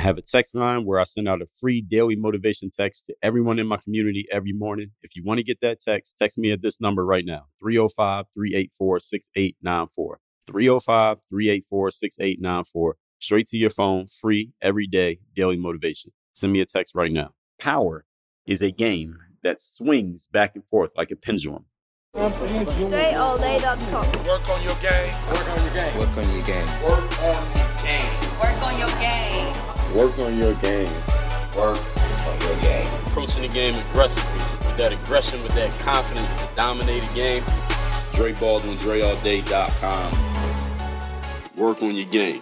I have a text line where I send out a free daily motivation text to everyone in my community every morning. If you want to get that text, text me at this number right now 305 384 6894. 305 384 6894. Straight to your phone, free, every day, daily motivation. Send me a text right now. Power is a game that swings back and forth like a pendulum. DreAllDay.com. Work on your game. Work on your game. Work on your game. Work on your game. Work on your game. Work on your game. Work on your game. Approaching the game aggressively with that aggression, with that confidence to dominate a game. Dre Baldwin, DreAllDay.com. Work on your game.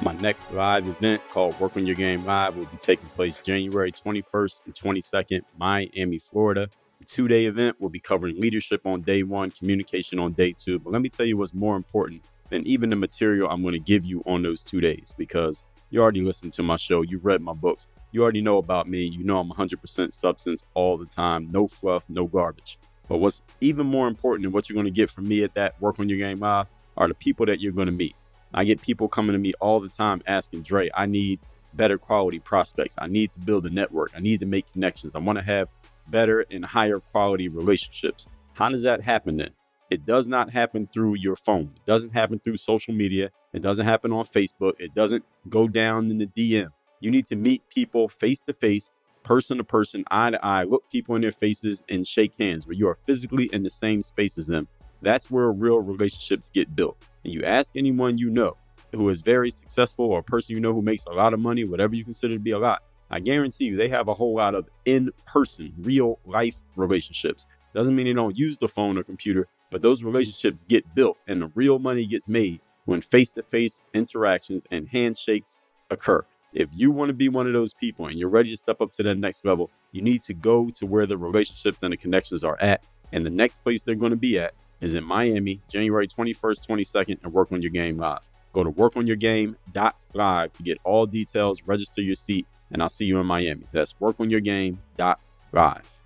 My next live event called Work on Your Game Live will be taking place January 21st and 22nd, Miami, Florida. The two day event will be covering leadership on day one, communication on day two. But let me tell you what's more important than even the material I'm going to give you on those two days because you already listened to my show, you've read my books, you already know about me, you know I'm 100% substance all the time, no fluff, no garbage. But what's even more important than what you're going to get from me at that Work on Your Game Live are the people that you're going to meet. I get people coming to me all the time asking, Dre, I need better quality prospects. I need to build a network. I need to make connections. I want to have better and higher quality relationships. How does that happen then? It does not happen through your phone. It doesn't happen through social media. It doesn't happen on Facebook. It doesn't go down in the DM. You need to meet people face to face, person to person, eye to eye, look people in their faces and shake hands where you are physically in the same space as them. That's where real relationships get built. And you ask anyone you know who is very successful or a person you know who makes a lot of money, whatever you consider to be a lot, I guarantee you they have a whole lot of in person, real life relationships. Doesn't mean they don't use the phone or computer, but those relationships get built and the real money gets made when face to face interactions and handshakes occur. If you want to be one of those people and you're ready to step up to that next level, you need to go to where the relationships and the connections are at. And the next place they're going to be at is in Miami, January 21st, 22nd, and Work on Your Game Live. Go to workonyourgame.live to get all details, register your seat, and I'll see you in Miami. That's workonyourgame.live.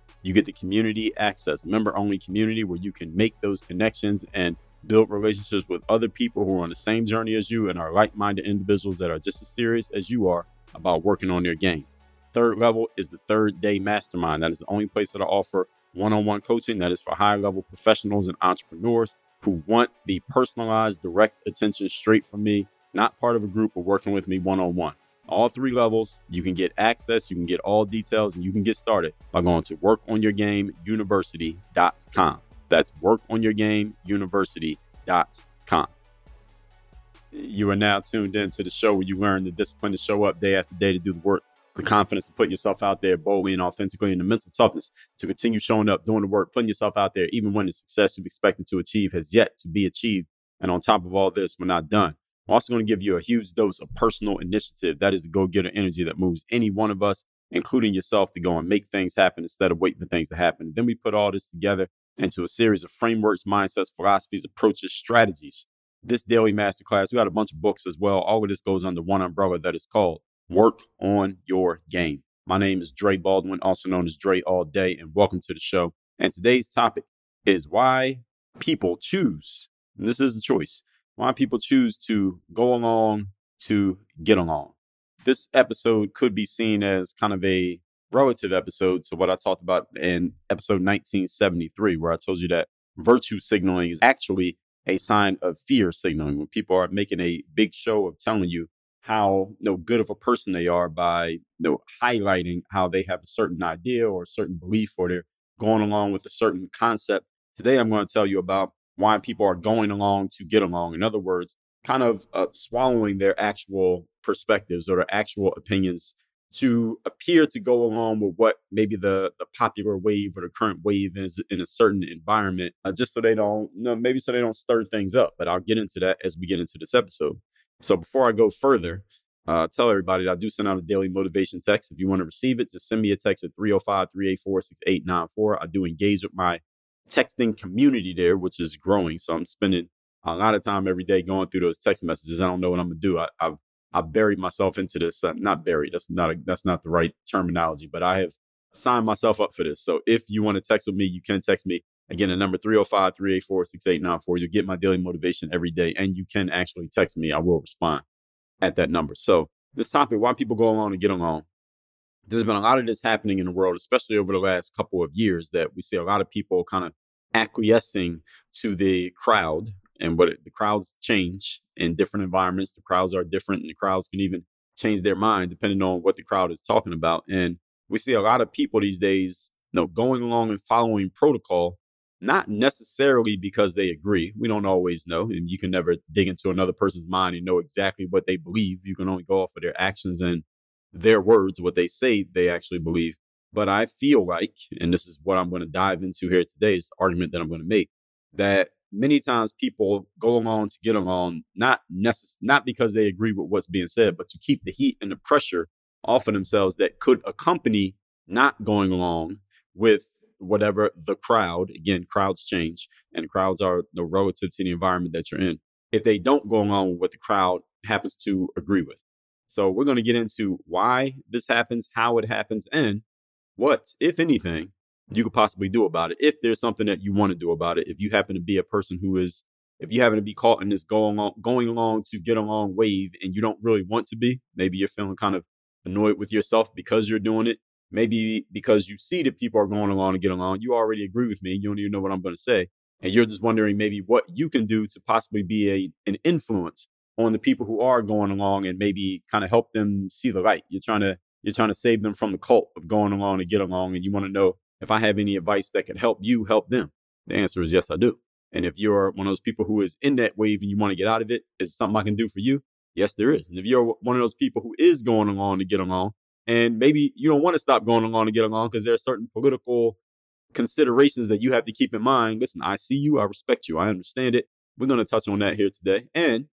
you get the community access, member only community where you can make those connections and build relationships with other people who are on the same journey as you and are like minded individuals that are just as serious as you are about working on their game. Third level is the third day mastermind. That is the only place that I offer one on one coaching that is for high level professionals and entrepreneurs who want the personalized, direct attention straight from me, not part of a group but working with me one on one all three levels. You can get access, you can get all details, and you can get started by going to workonyourgameuniversity.com. That's workonyourgameuniversity.com. You are now tuned in to the show where you learn the discipline to show up day after day to do the work, the confidence to put yourself out there boldly and authentically, and the mental toughness to continue showing up, doing the work, putting yourself out there, even when the success you've expected to achieve has yet to be achieved. And on top of all this, we're not done. I'm also going to give you a huge dose of personal initiative. That is the go getter energy that moves any one of us, including yourself, to go and make things happen instead of waiting for things to happen. Then we put all this together into a series of frameworks, mindsets, philosophies, approaches, strategies. This daily masterclass, we got a bunch of books as well. All of this goes under one umbrella that is called Work on Your Game. My name is Dre Baldwin, also known as Dre All Day, and welcome to the show. And today's topic is why people choose, and this is a choice, why people choose to go along to get along. This episode could be seen as kind of a relative episode to what I talked about in episode 1973, where I told you that virtue signaling is actually a sign of fear signaling when people are making a big show of telling you how you know, good of a person they are by you know, highlighting how they have a certain idea or a certain belief or they're going along with a certain concept. Today, I'm going to tell you about why people are going along to get along. In other words, kind of uh, swallowing their actual perspectives or their actual opinions to appear to go along with what maybe the, the popular wave or the current wave is in a certain environment, uh, just so they don't, you know, maybe so they don't stir things up. But I'll get into that as we get into this episode. So before I go further, Uh, tell everybody that I do send out a daily motivation text. If you want to receive it, just send me a text at 305 384 6894. I do engage with my texting community there, which is growing. So I'm spending a lot of time every day going through those text messages. I don't know what I'm gonna do. I, have I've buried myself into this. Uh, not buried. That's not a, that's not the right terminology. But I have signed myself up for this. So if you want to text with me, you can text me. Again, the number 305 384 6894. You'll get my daily motivation every day. And you can actually text me. I will respond at that number. So this topic, why people go along and get along. There's been a lot of this happening in the world, especially over the last couple of years, that we see a lot of people kind of acquiescing to the crowd and what it, the crowds change in different environments. The crowds are different, and the crowds can even change their mind depending on what the crowd is talking about. And we see a lot of people these days, you know, going along and following protocol, not necessarily because they agree. We don't always know, and you can never dig into another person's mind and know exactly what they believe. You can only go off of their actions and their words, what they say they actually believe. But I feel like, and this is what I'm going to dive into here today, is the argument that I'm going to make, that many times people go along to get along, not necess- not because they agree with what's being said, but to keep the heat and the pressure off of themselves that could accompany not going along with whatever the crowd. Again, crowds change, and crowds are the relative to the environment that you're in. If they don't go along with what the crowd happens to agree with. So we're going to get into why this happens, how it happens, and what, if anything, you could possibly do about it if there's something that you want to do about it. If you happen to be a person who is, if you happen to be caught in this going on, going along to get along wave and you don't really want to be, maybe you're feeling kind of annoyed with yourself because you're doing it. Maybe because you see that people are going along to get along, you already agree with me. You don't even know what I'm going to say. And you're just wondering maybe what you can do to possibly be a, an influence on the people who are going along and maybe kind of help them see the light. You're trying to, you're trying to save them from the cult of going along to get along. And you want to know if I have any advice that could help you help them? The answer is yes, I do. And if you're one of those people who is in that wave and you want to get out of it, is something I can do for you? Yes, there is. And if you're one of those people who is going along to get along, and maybe you don't want to stop going along to get along because there are certain political considerations that you have to keep in mind. Listen, I see you, I respect you, I understand it. We're going to touch on that here today. And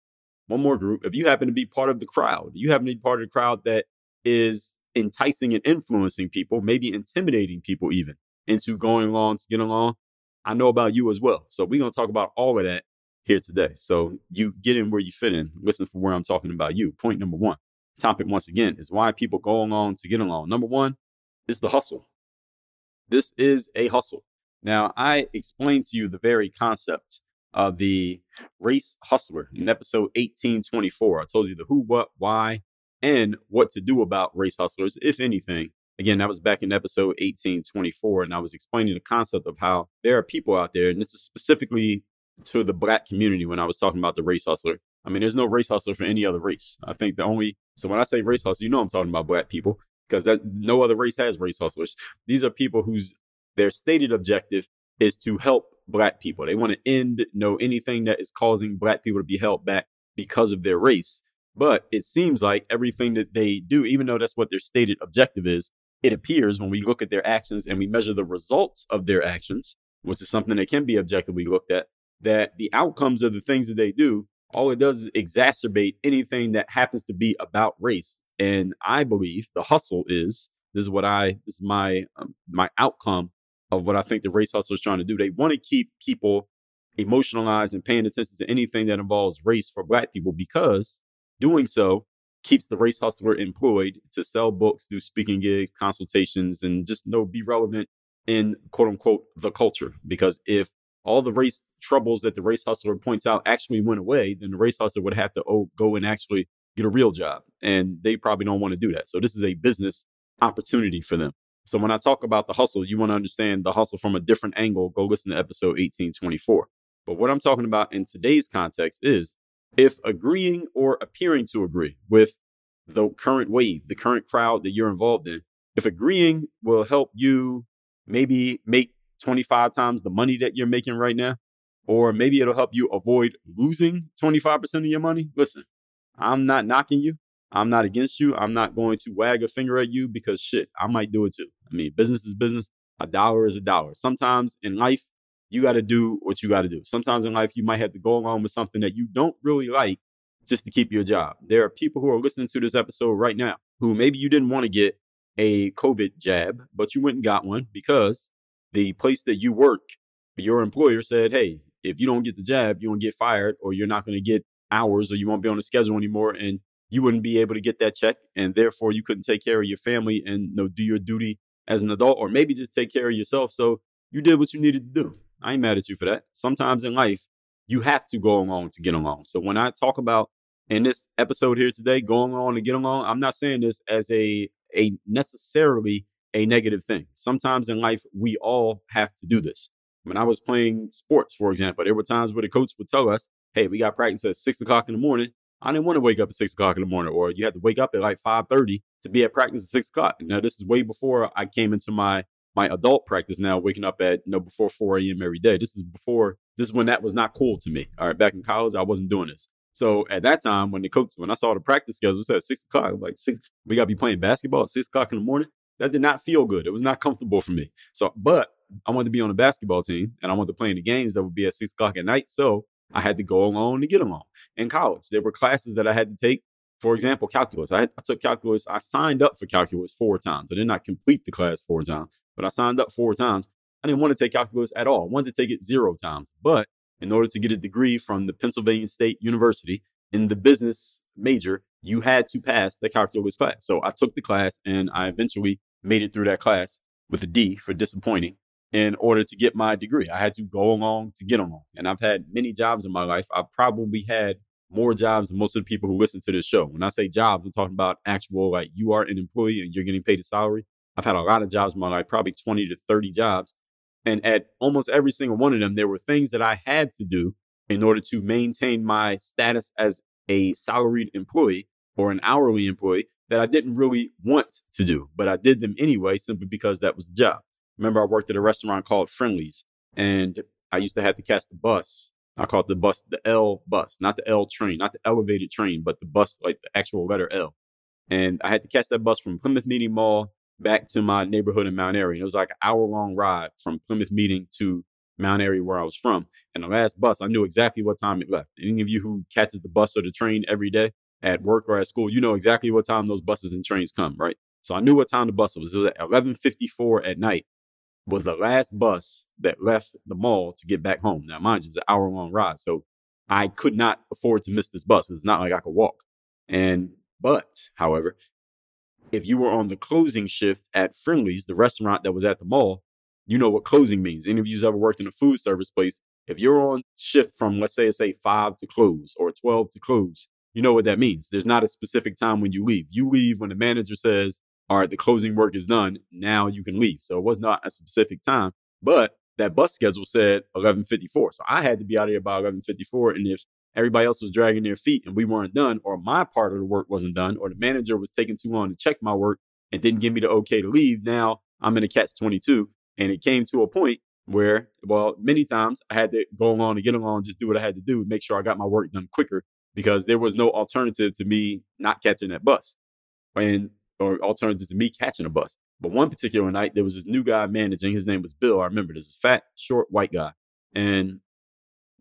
one more group, if you happen to be part of the crowd, you happen to be part of the crowd that is enticing and influencing people, maybe intimidating people even into going along to get along. I know about you as well. So we're going to talk about all of that here today. So you get in where you fit in. Listen for where I'm talking about you. Point number one. Topic once again is why people go along to get along. Number one is the hustle. This is a hustle. Now, I explained to you the very concept of the race hustler in episode 1824. I told you the who, what, why, and what to do about race hustlers, if anything. Again, that was back in episode 1824, and I was explaining the concept of how there are people out there, and this is specifically to the black community when I was talking about the race hustler. I mean, there's no race hustler for any other race. I think the only, so when I say race hustler, you know I'm talking about black people because that no other race has race hustlers. These are people whose their stated objective is to help black people. They want to end, know anything that is causing black people to be held back because of their race. But it seems like everything that they do, even though that's what their stated objective is, it appears when we look at their actions and we measure the results of their actions, which is something that can be objectively looked at, that the outcomes of the things that they do, all it does is exacerbate anything that happens to be about race. And I believe the hustle is this is what I this is my um, my outcome of what I think the race hustle is trying to do. They want to keep people emotionalized and paying attention to anything that involves race for black people because Doing so keeps the race hustler employed to sell books, do speaking gigs, consultations, and just know be relevant in quote unquote the culture. Because if all the race troubles that the race hustler points out actually went away, then the race hustler would have to oh, go and actually get a real job. And they probably don't want to do that. So this is a business opportunity for them. So when I talk about the hustle, you want to understand the hustle from a different angle. Go listen to episode 1824. But what I'm talking about in today's context is if agreeing or appearing to agree with the current wave, the current crowd that you're involved in, if agreeing will help you maybe make 25 times the money that you're making right now, or maybe it'll help you avoid losing 25% of your money, listen, I'm not knocking you. I'm not against you. I'm not going to wag a finger at you because shit, I might do it too. I mean, business is business. A dollar is a dollar. Sometimes in life, you got to do what you got to do. Sometimes in life, you might have to go along with something that you don't really like just to keep your job. There are people who are listening to this episode right now who maybe you didn't want to get a COVID jab, but you went and got one because the place that you work, your employer said, hey, if you don't get the jab, you're going to get fired or you're not going to get hours or you won't be on the schedule anymore and you wouldn't be able to get that check and therefore you couldn't take care of your family and you know, do your duty as an adult or maybe just take care of yourself. So you did what you needed to do. I ain't mad at you for that. Sometimes in life, you have to go along to get along. So when I talk about in this episode here today, going along to get along, I'm not saying this as a a necessarily a negative thing. Sometimes in life, we all have to do this. When I was playing sports, for example, there were times where the coach would tell us, "Hey, we got practice at six o'clock in the morning." I didn't want to wake up at six o'clock in the morning, or you had to wake up at like five thirty to be at practice at six o'clock. Now, this is way before I came into my my adult practice now, waking up at you know before four a.m. every day. This is before this is when that was not cool to me. All right, back in college, I wasn't doing this. So at that time, when the coach, when I saw the practice schedule, it said six o'clock. I'm like six, we got to be playing basketball at six o'clock in the morning. That did not feel good. It was not comfortable for me. So, but I wanted to be on the basketball team and I wanted to play in the games that would be at six o'clock at night. So I had to go along to get along. In college, there were classes that I had to take. For example, calculus. I, had, I took calculus. I signed up for calculus four times. I did not complete the class four times, but I signed up four times. I didn't want to take calculus at all. I wanted to take it zero times. But in order to get a degree from the Pennsylvania State University in the business major, you had to pass the calculus class. So I took the class and I eventually made it through that class with a D for disappointing in order to get my degree. I had to go along to get along. And I've had many jobs in my life. I've probably had more jobs than most of the people who listen to this show. When I say jobs, I'm talking about actual, like you are an employee and you're getting paid a salary. I've had a lot of jobs in my life, probably 20 to 30 jobs. And at almost every single one of them, there were things that I had to do in order to maintain my status as a salaried employee or an hourly employee that I didn't really want to do, but I did them anyway simply because that was the job. Remember, I worked at a restaurant called Friendly's, and I used to have to catch the bus. I call it the bus, the L bus, not the L train, not the elevated train, but the bus, like the actual letter L. And I had to catch that bus from Plymouth Meeting Mall back to my neighborhood in Mount Airy. And it was like an hour long ride from Plymouth Meeting to Mount Airy, where I was from. And the last bus, I knew exactly what time it left. Any of you who catches the bus or the train every day at work or at school, you know exactly what time those buses and trains come, right? So I knew what time the bus was. It was at 11:54 at night. Was the last bus that left the mall to get back home. Now, mind you, it was an hour long ride, so I could not afford to miss this bus. It's not like I could walk. And but, however, if you were on the closing shift at Friendly's, the restaurant that was at the mall, you know what closing means. Any of you's ever worked in a food service place, if you're on shift from let's say say five to close or 12 to close, you know what that means. There's not a specific time when you leave. You leave when the manager says, all right, the closing work is done. Now you can leave. So it was not a specific time, but that bus schedule said 1154. So I had to be out of here by 1154. And if everybody else was dragging their feet and we weren't done, or my part of the work wasn't done, or the manager was taking too long to check my work and didn't give me the okay to leave, now I'm in a catch 22. And it came to a point where, well, many times I had to go along and get along, just do what I had to do, make sure I got my work done quicker because there was no alternative to me not catching that bus. And or alternative to me catching a bus. But one particular night, there was this new guy managing. His name was Bill. I remember this fat, short, white guy. And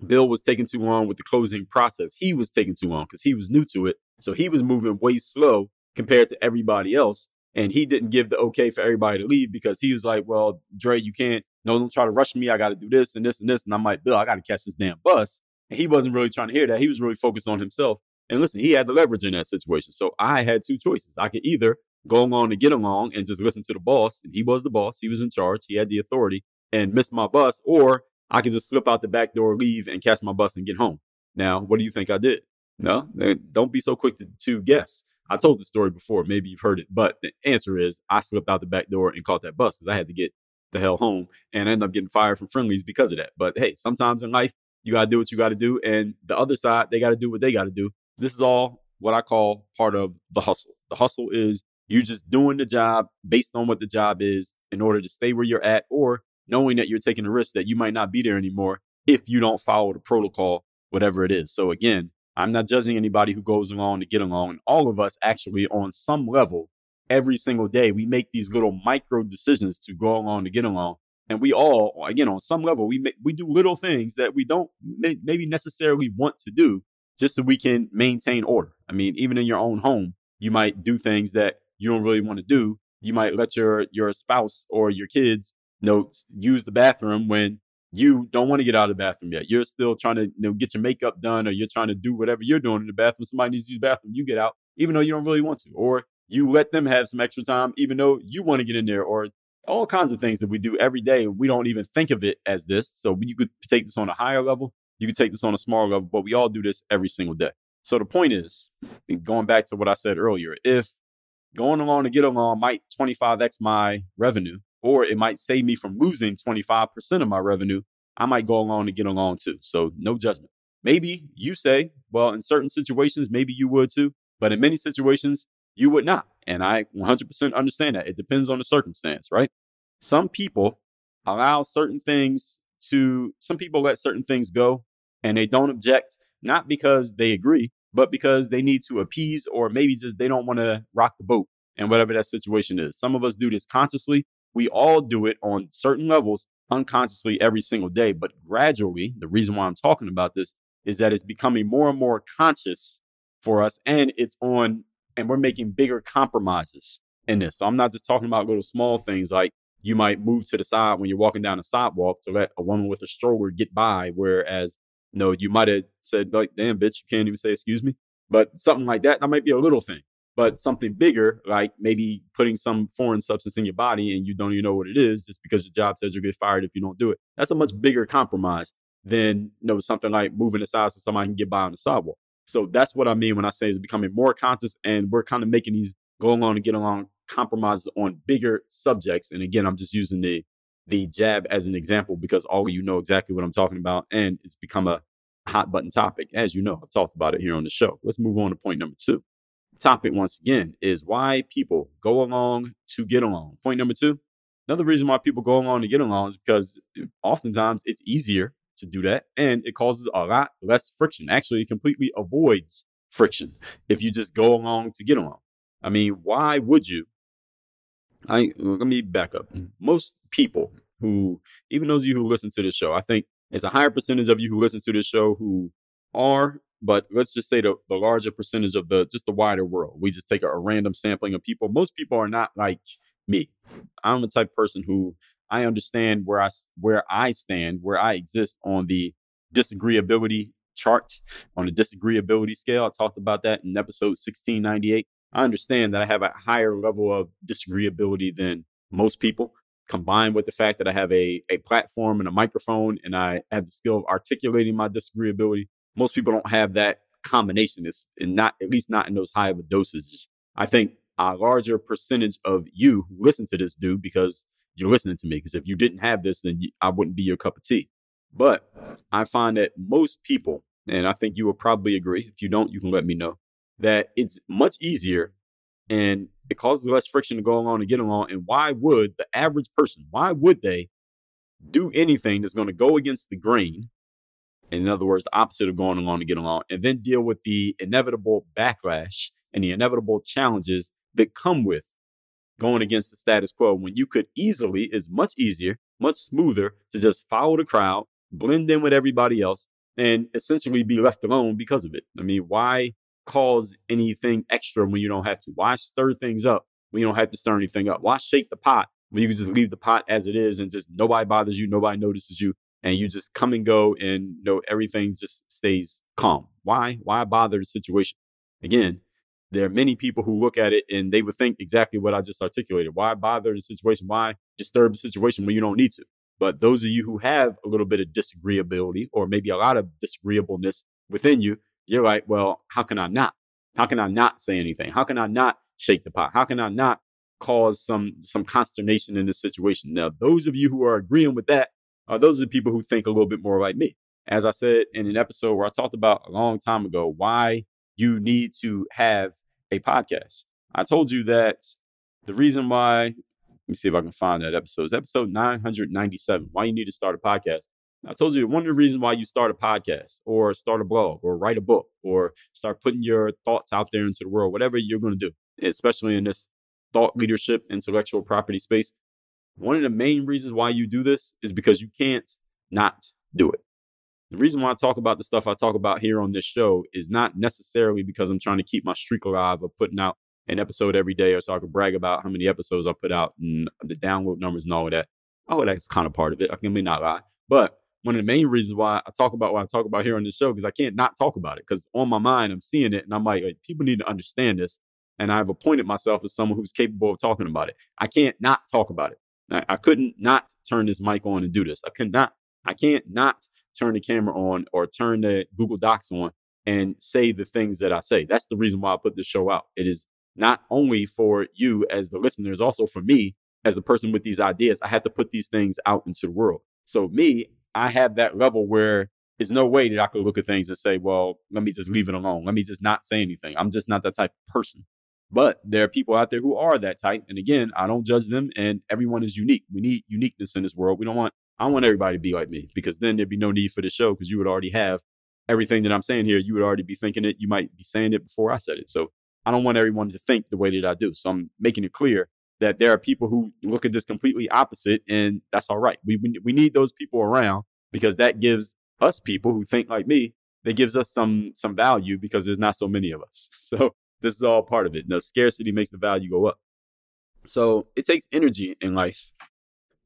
Bill was taking too long with the closing process. He was taking too long because he was new to it. So he was moving way slow compared to everybody else. And he didn't give the okay for everybody to leave because he was like, well, Dre, you can't, no, don't try to rush me. I got to do this and this and this. And I'm like, Bill, I got to catch this damn bus. And he wasn't really trying to hear that. He was really focused on himself. And listen, he had the leverage in that situation. So I had two choices. I could either go along to get along and just listen to the boss. And he was the boss. He was in charge. He had the authority and miss my bus. Or I could just slip out the back door, leave and catch my bus and get home. Now, what do you think I did? No, eh, don't be so quick to, to guess. I told the story before. Maybe you've heard it, but the answer is I slipped out the back door and caught that bus because I had to get the hell home and I ended up getting fired from Friendly's because of that. But hey, sometimes in life, you got to do what you got to do. And the other side, they got to do what they got to do. This is all what I call part of the hustle. The hustle is you just doing the job based on what the job is in order to stay where you're at or knowing that you're taking a risk that you might not be there anymore if you don't follow the protocol, whatever it is. So again, I'm not judging anybody who goes along to get along. All of us actually on some level, every single day, we make these little micro decisions to go along to get along. And we all, again, on some level, we make, we do little things that we don't may, maybe necessarily want to do, just so we can maintain order. I mean, even in your own home, you might do things that you don't really want to do. You might let your your spouse or your kids know, use the bathroom when you don't want to get out of the bathroom yet. You're still trying to you know, get your makeup done or you're trying to do whatever you're doing in the bathroom. Somebody needs to use the bathroom. You get out, even though you don't really want to. Or you let them have some extra time, even though you want to get in there. Or all kinds of things that we do every day. We don't even think of it as this. So you could take this on a higher level. You could take this on a smaller level, but we all do this every single day. So the point is, going back to what I said earlier, if going along to get along might 25x my revenue, or it might save me from losing 25% of my revenue, I might go along to get along too. So no judgment. Maybe you say, well, in certain situations, maybe you would too, but in many situations, you would not. And I 100% understand that. It depends on the circumstance, right? Some people allow certain things to, some people let certain things go and they don't object, not because they agree, but because they need to appease or maybe just they don't want to rock the boat and whatever that situation is. Some of us do this consciously. We all do it on certain levels unconsciously every single day. But gradually, the reason why I'm talking about this is that it's becoming more and more conscious for us and it's on, and we're making bigger compromises in this. So I'm not just talking about little small things like you might move to the side when you're walking down a sidewalk to let a woman with a stroller get by, whereas no, you might have said like, "Damn, bitch, you can't even say excuse me." But something like that, that might be a little thing. But something bigger, like maybe putting some foreign substance in your body and you don't even know what it is, just because your job says you'll get fired if you don't do it. That's a much mm-hmm. bigger compromise than you know something like moving aside so somebody can get by on the sidewalk. So that's what I mean when I say it's becoming more conscious, and we're kind of making these going on and get along compromises on bigger subjects. And again, I'm just using the the jab as an example because all of you know exactly what I'm talking about, and it's become a hot button topic. As you know, I've talked about it here on the show. Let's move on to point number two. Topic, once again, is why people go along to get along. Point number two. Another reason why people go along to get along is because eh, oftentimes it's easier to do that and it causes a lot less friction. Actually, it completely avoids friction if you just go along to get along. I mean, why would you? I let me back up. Most people who, even those of you who listen to this show, I think it's a higher percentage of you who listen to this show who are, but let's just say the, the larger percentage of the just the wider world. We just take a, a random sampling of people. Most people are not like me. I'm the type of person who I understand where I where I stand, where I exist on the disagreeability chart, on the disagreeability scale. I talked about that in episode 1698. I understand that I have a higher level of disagreeability than most people, combined with the fact that I have a, a platform and a microphone and I have the skill of articulating my disagreeability. Most people don't have that combination. It's not, at least not in those high of a dosages. I think a larger percentage of you who listen to this do because you're listening to me. Because if you didn't have this, then I wouldn't be your cup of tea. But I find that most people, and I think you will probably agree. If you don't, you can let me know that it's much easier and it causes less friction to go along and get along. And why would the average person, why would they do anything that's going to go against the grain? In other words, the opposite of going along to get along, and then deal with the inevitable backlash and the inevitable challenges that come with going against the status quo when you could easily, is much easier, much smoother to just follow the crowd, blend in with everybody else, and essentially be left alone because of it. I mean, why cause anything extra when you don't have to? Why stir things up when you don't have to stir anything up? Why shake the pot when you can just leave the pot as it is and just nobody bothers you, nobody notices you, and you just come and go and you know everything just stays calm? Why? Why bother the situation? Again, there are many people who look at it and they would think exactly what I just articulated. Why bother the situation? Why disturb the situation when you don't need to? But those of you who have a little bit of disagreeability or maybe a lot of disagreeableness within you, you're like, well, how can I not? How can I not say anything? How can I not shake the pot? How can I not cause some some consternation in this situation? Now, those of you who are agreeing with that are those are the people who think a little bit more like me. As I said in an episode where I talked about a long time ago, why you need to have a podcast. I told you that the reason why, let me see if I can find that episode. It's episode 997. Why you need to start a podcast. I told you one of the reasons why you start a podcast or start a blog or write a book or start putting your thoughts out there into the world, whatever you're going to do, especially in this thought leadership, intellectual property space. One of the main reasons why you do this is because you can't not do it. The reason why I talk about the stuff I talk about here on this show is not necessarily because I'm trying to keep my streak alive of putting out an episode every day or so I can brag about how many episodes I put out and the download numbers and all of that. Oh, that's kind of part of it. I may not lie. But one of the main reasons why I talk about what I talk about here on this show, because I can't not talk about it. Because on my mind, I'm seeing it and I'm like, like, people need to understand this. And I've appointed myself as someone who's capable of talking about it. I can't not talk about it. I, I couldn't not turn this mic on and do this. I could not, I can't not turn the camera on or turn the Google Docs on and say the things that I say. That's the reason why I put this show out. It is not only for you as the listeners, also for me as the person with these ideas. I had to put these things out into the world. So me, I have that level where there's no way that I could look at things and say, well, let me just leave it alone. Let me just not say anything. I'm just not that type of person. But there are people out there who are that type. And again, I don't judge them and everyone is unique. We need uniqueness in this world. We don't want, I want everybody to be like me because then there'd be no need for the show because you would already have everything that I'm saying here. You would already be thinking it. You might be saying it before I said it. So I don't want everyone to think the way that I do. So I'm making it clear that there are people who look at this completely opposite and that's all right. We, we, we need those people around because that gives us people who think like me, that gives us some, some value because there's not so many of us. So this is all part of it. The scarcity makes the value go up. So it takes energy in life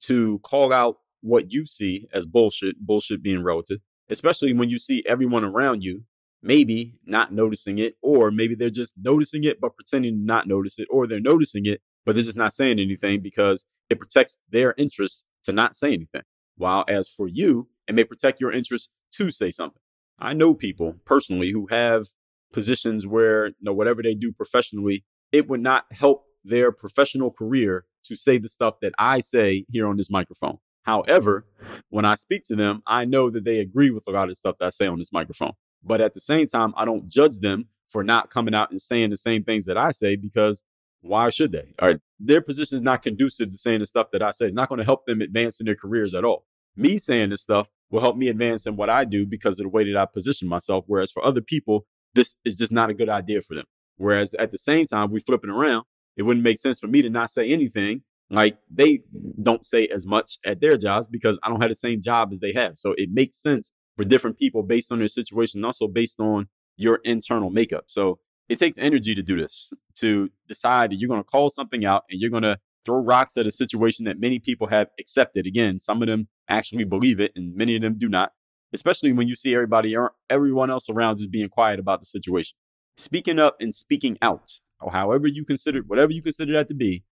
to call out what you see as bullshit, bullshit being relative, especially when you see everyone around you maybe not noticing it, or maybe they're just noticing it but pretending to not notice it, or they're noticing it but they're just not saying anything because it protects their interests to not say anything. While as for you, it may protect your interest to say something. I know people personally who have positions where, you know, whatever they do professionally, it would not help their professional career to say the stuff that I say here on this microphone. However, when I speak to them, I know that they agree with a lot of stuff that I say on this microphone. But at the same time, I don't judge them for not coming out and saying the same things that I say because why should they? All right, their position is not conducive to saying the stuff that I say. It's not going to help them advance in their careers at all. Me saying this stuff will help me advance in what I do because of the way that I position myself. Whereas for other people, this is just not a good idea for them. Whereas at the same time, we flipping around. It wouldn't make sense for me to not say anything like they don't say as much at their jobs because I don't have the same job as they have. So it makes sense for different people based on their situation, and also based on your internal makeup. So it takes energy to do this, to decide that you're going to call something out and you're going to throw rocks at a situation that many people have accepted. Again, some of them actually believe it and many of them do not, especially when you see everybody, everyone else around is being quiet about the situation. Speaking up and speaking out, or however you consider, whatever you consider that to be,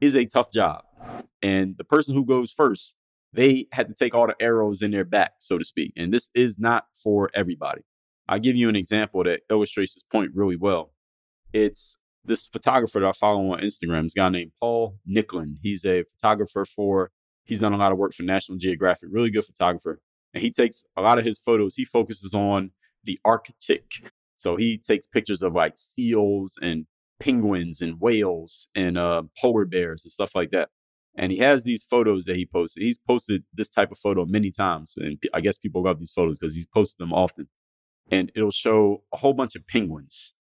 is a tough job. And the person who goes first, they had to take all the arrows in their back, so to speak. And this is not for everybody. I'll give you an example that illustrates this point really well. It's this photographer that I follow on Instagram, this guy named Paul Nicklin. He's a photographer for, he's done a lot of work for National Geographic, really good photographer. And he takes a lot of his photos, he focuses on the Arctic. So he takes pictures of like seals and penguins and whales and uh, polar bears and stuff like that. And he has these photos that he posted. He's posted this type of photo many times. And I guess people love these photos because he's posted them often and it'll show a whole bunch of penguins.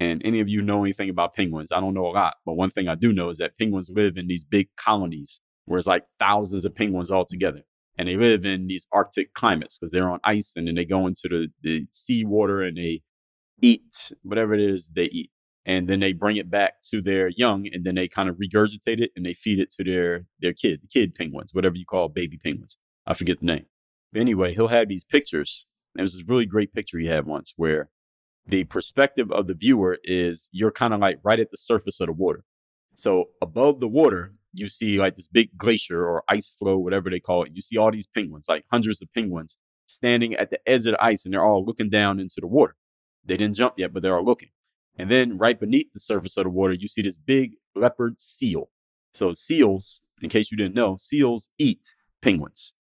And any of you know anything about penguins? I don't know a lot, but one thing I do know is that penguins live in these big colonies where it's like thousands of penguins all together. And they live in these Arctic climates because they're on ice and then they go into the, the sea water and they eat whatever it is they eat. And then they bring it back to their young and then they kind of regurgitate it and they feed it to their, their kid, the kid penguins, whatever you call baby penguins. I forget the name. But anyway, he'll have these pictures there was a really great picture he had once where the perspective of the viewer is you're kind of like right at the surface of the water. So above the water, you see like this big glacier or ice floe, whatever they call it. You see all these penguins, like hundreds of penguins standing at the edge of the ice and they're all looking down into the water. They didn't jump yet, but they're all looking. And then right beneath the surface of the water, you see this big leopard seal. So seals, in case you didn't know, seals eat penguins.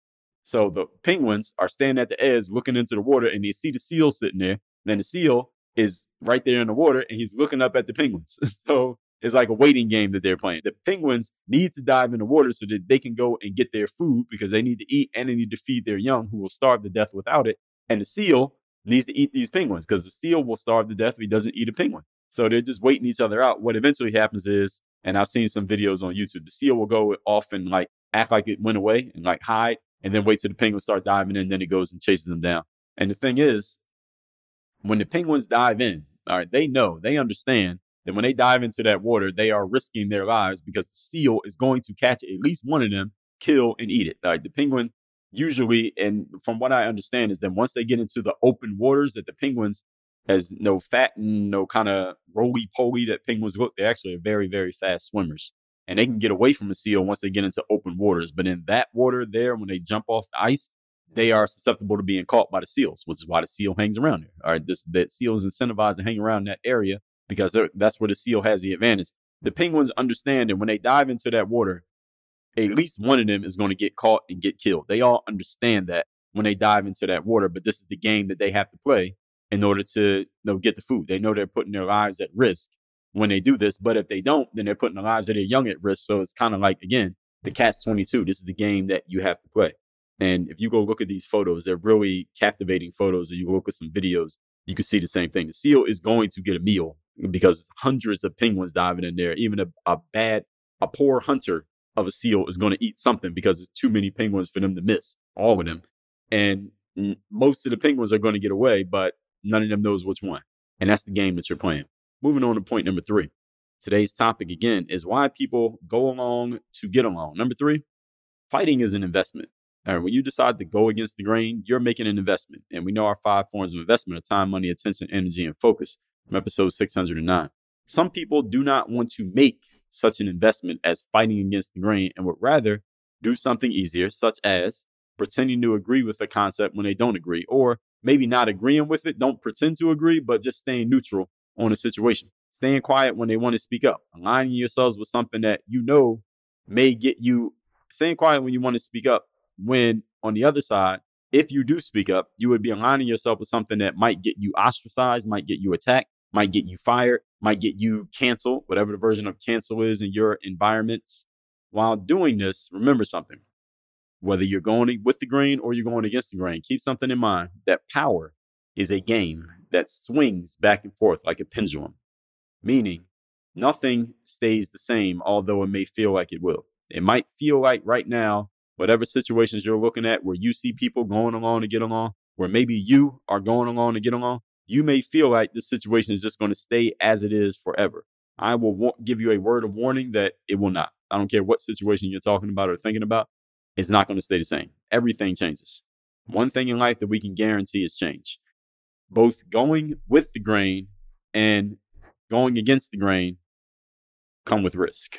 So the penguins are standing at the edge looking into the water and they see the seal sitting there. Then the seal is right there in the water and he's looking up at the penguins. so it's like a waiting game that they're playing. The penguins need to dive in the water so that they can go and get their food because they need to eat and they need to feed their young who will starve to death without it. And the seal needs to eat these penguins because the seal will starve to death if he doesn't eat a penguin. So they're just waiting each other out. What eventually happens is, and I've seen some videos on YouTube, the seal will go off and like act like it went away and like hide and then wait till the penguins start diving in. Then it goes and chases them down. And the thing is, when the penguins dive in, all right, they know, they understand that when they dive into that water, they are risking their lives because the seal is going to catch at least one of them, kill and eat it. Like the penguin usually, and from what I understand, is that once they get into the open waters, that the penguins has no fat and no kind of roly poly that penguins look. They actually are very, very fast swimmers. And they can get away from a seal once they get into open waters. But in that water there, when they jump off the ice, they are susceptible to being caught by the seals, which is why the seal hangs around there. All right, this that seal is incentivized to hang around that area because that's where the seal has the advantage. The penguins understand that when they dive into that water, at least one of them is going to get caught and get killed. They all understand that when they dive into that water, but this is the game that they have to play in order to you know, get the food. They know they're putting their lives at risk when they do this, but if they don't, then they're putting the lives of their young at risk. So it's kind of like again the catch twenty two. This is the game that you have to play. And if you go look at these photos, they're really captivating photos. Or you look at some videos, you can see the same thing. The seal is going to get a meal because hundreds of penguins diving in there. Even a, a bad, a poor hunter of a seal is going to eat something because it's too many penguins for them to miss all of them. And most of the penguins are going to get away, but none of them knows which one. And that's the game that you're playing. Moving on to point number three. Today's topic again is why people go along to get along. Number three, fighting is an investment. And when you decide to go against the grain, you're making an investment. And we know our five forms of investment are time, money, attention, energy, and focus from episode 609. Some people do not want to make such an investment as fighting against the grain and would rather do something easier, such as pretending to agree with a concept when they don't agree, or maybe not agreeing with it, don't pretend to agree, but just staying neutral on a situation. Staying quiet when they want to speak up, aligning yourselves with something that you know may get you, staying quiet when you want to speak up when on the other side, if you do speak up, you would be aligning yourself with something that might get you ostracized, might get you attacked, might get you fired, might get you canceled, whatever the version of cancel is in your environments. While doing this, remember something. Whether you're going with the grain or you're going against the grain, keep something in mind that power is a game that swings back and forth like a pendulum, meaning nothing stays the same, although it may feel like it will. It might feel like right now whatever situations you're looking at where you see people going along to get along, where maybe you are going along to get along, you may feel like this situation is just going to stay as it is forever. I will wa- give you a word of warning that it will not. I don't care what situation you're talking about or thinking about, it's not going to stay the same. Everything changes. One thing in life that we can guarantee is change. Both going with the grain and going against the grain come with risk.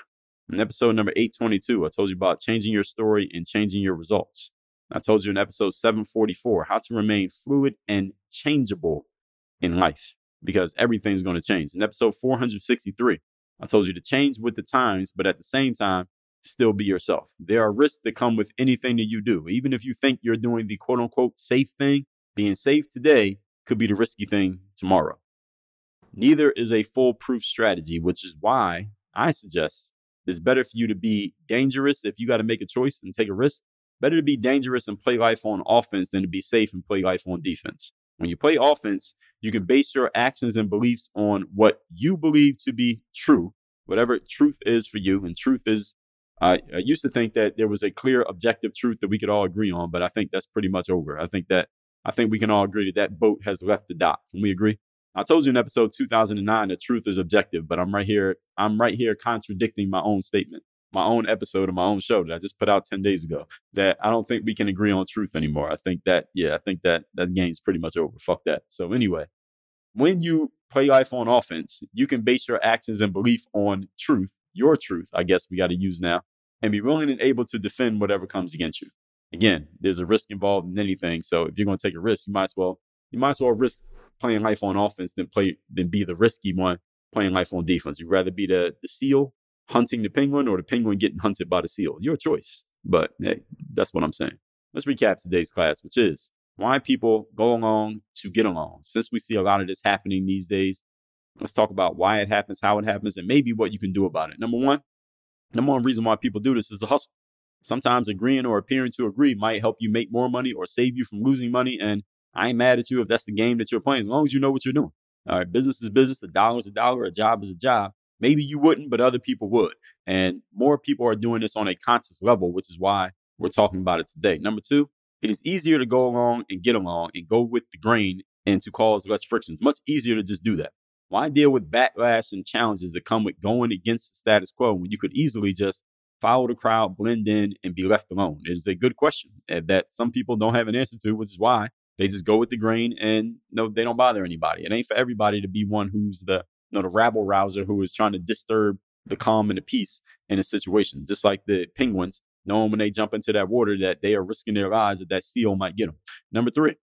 In episode number 822, I told you about changing your story and changing your results. I told you in episode 744 how to remain fluid and changeable in life because everything's going to change. In episode 463, I told you to change with the times, but at the same time, still be yourself. There are risks that come with anything that you do. Even if you think you're doing the quote unquote safe thing, being safe today could be the risky thing tomorrow. Neither is a foolproof strategy, which is why I suggest it's better for you to be dangerous if you got to make a choice and take a risk. Better to be dangerous and play life on offense than to be safe and play life on defense. When you play offense, you can base your actions and beliefs on what you believe to be true, whatever truth is for you. And truth is, uh, I used to think that there was a clear objective truth that we could all agree on, but I think that's pretty much over. I think that I think we can all agree that that boat has left the dock. Can we agree? I told you in episode 2009 that truth is objective, but I'm right here. I'm right here contradicting my own statement, my own episode of my own show that I just put out 10 days ago. That I don't think we can agree on truth anymore. I think that, yeah, I think that that game's pretty much over. Fuck that. So anyway, when you play life on offense, you can base your actions and belief on truth, your truth, I guess we got to use now, and be willing and able to defend whatever comes against you. Again, there's a risk involved in anything. So if you're going to take a risk, you might as well you might as well risk playing life on offense than play than be the risky one playing life on defense. You'd rather be the the seal hunting the penguin or the penguin getting hunted by the seal. Your choice. But hey, that's what I'm saying. Let's recap today's class, which is why people go along to get along. Since we see a lot of this happening these days, let's talk about why it happens, how it happens, and maybe what you can do about it. Number one, number one reason why people do this is a hustle. Sometimes agreeing or appearing to agree might help you make more money or save you from losing money. And I ain't mad at you if that's the game that you're playing, as long as you know what you're doing. All right, business is business, a dollar is a dollar, a job is a job. Maybe you wouldn't, but other people would. And more people are doing this on a conscious level, which is why we're talking about it today. Number two, It is easier to go along and get along and go with the grain and to cause less friction. It's much easier to just do that. Why deal with backlash and challenges that come with going against the status quo when you could easily just follow the crowd, blend in, and be left alone? It is a good question eh, that some people don't have an answer to, which is why they just go with the grain and no, they don't bother anybody. It ain't for everybody to be one who's the know the rabble rouser who is trying to disturb the calm and the peace in a situation. Just like the penguins, knowing when they jump into that water that they are risking their lives that that seal might get them. Number three,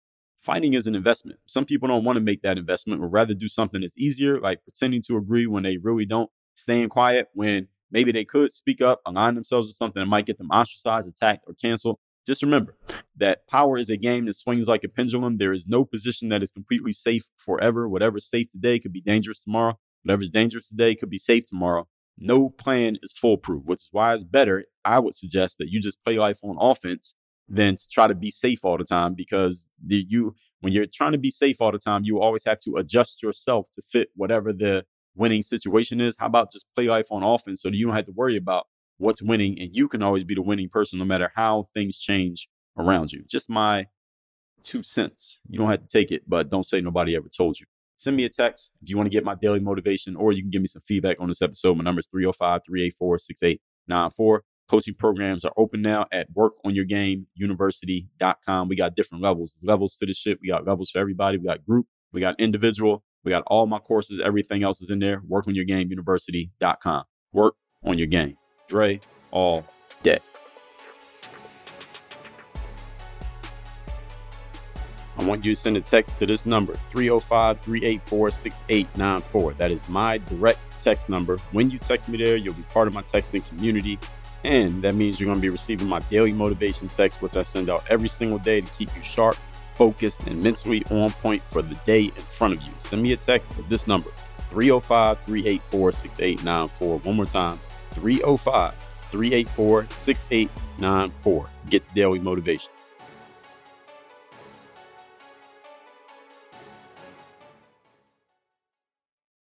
fighting is an investment. Some people don't want to make that investment, would rather do something that's easier, like pretending to agree when they really don't, staying quiet when maybe they could speak up, align themselves with something that might get them ostracized, attacked, or canceled. Just remember that power is a game that swings like a pendulum. There is no position that is completely safe forever. Whatever's safe today could be dangerous tomorrow. Whatever's dangerous today could be safe tomorrow. No plan is foolproof, which is why it's better, I would suggest, that you just play life on offense than to try to be safe all the time because the, you when you're trying to be safe all the time, you always have to adjust yourself to fit whatever the winning situation is. How about just play life on offense so that you don't have to worry about what's winning and you can always be the winning person no matter how things change around you. Just my two cents. You don't have to take it, but don't say nobody ever told you. Send me a text if you want to get my daily motivation, or you can give me some feedback on this episode. My number is 305 384 6894. Coaching programs are open now at workonyourgameuniversity.com. We got different levels. There's levels to the shit. We got levels for everybody. We got group, we got individual, we got all my courses. Everything else is in there. Workonyourgameuniversity.com. Work on your game. Dre all day. I want you to send a text to this number, 305 384 6894. That is my direct text number. When you text me there, you'll be part of my texting community. And that means you're going to be receiving my daily motivation text, which I send out every single day to keep you sharp, focused, and mentally on point for the day in front of you. Send me a text at this number, 305 384 6894. One more time, 305 384 6894. Get daily motivation.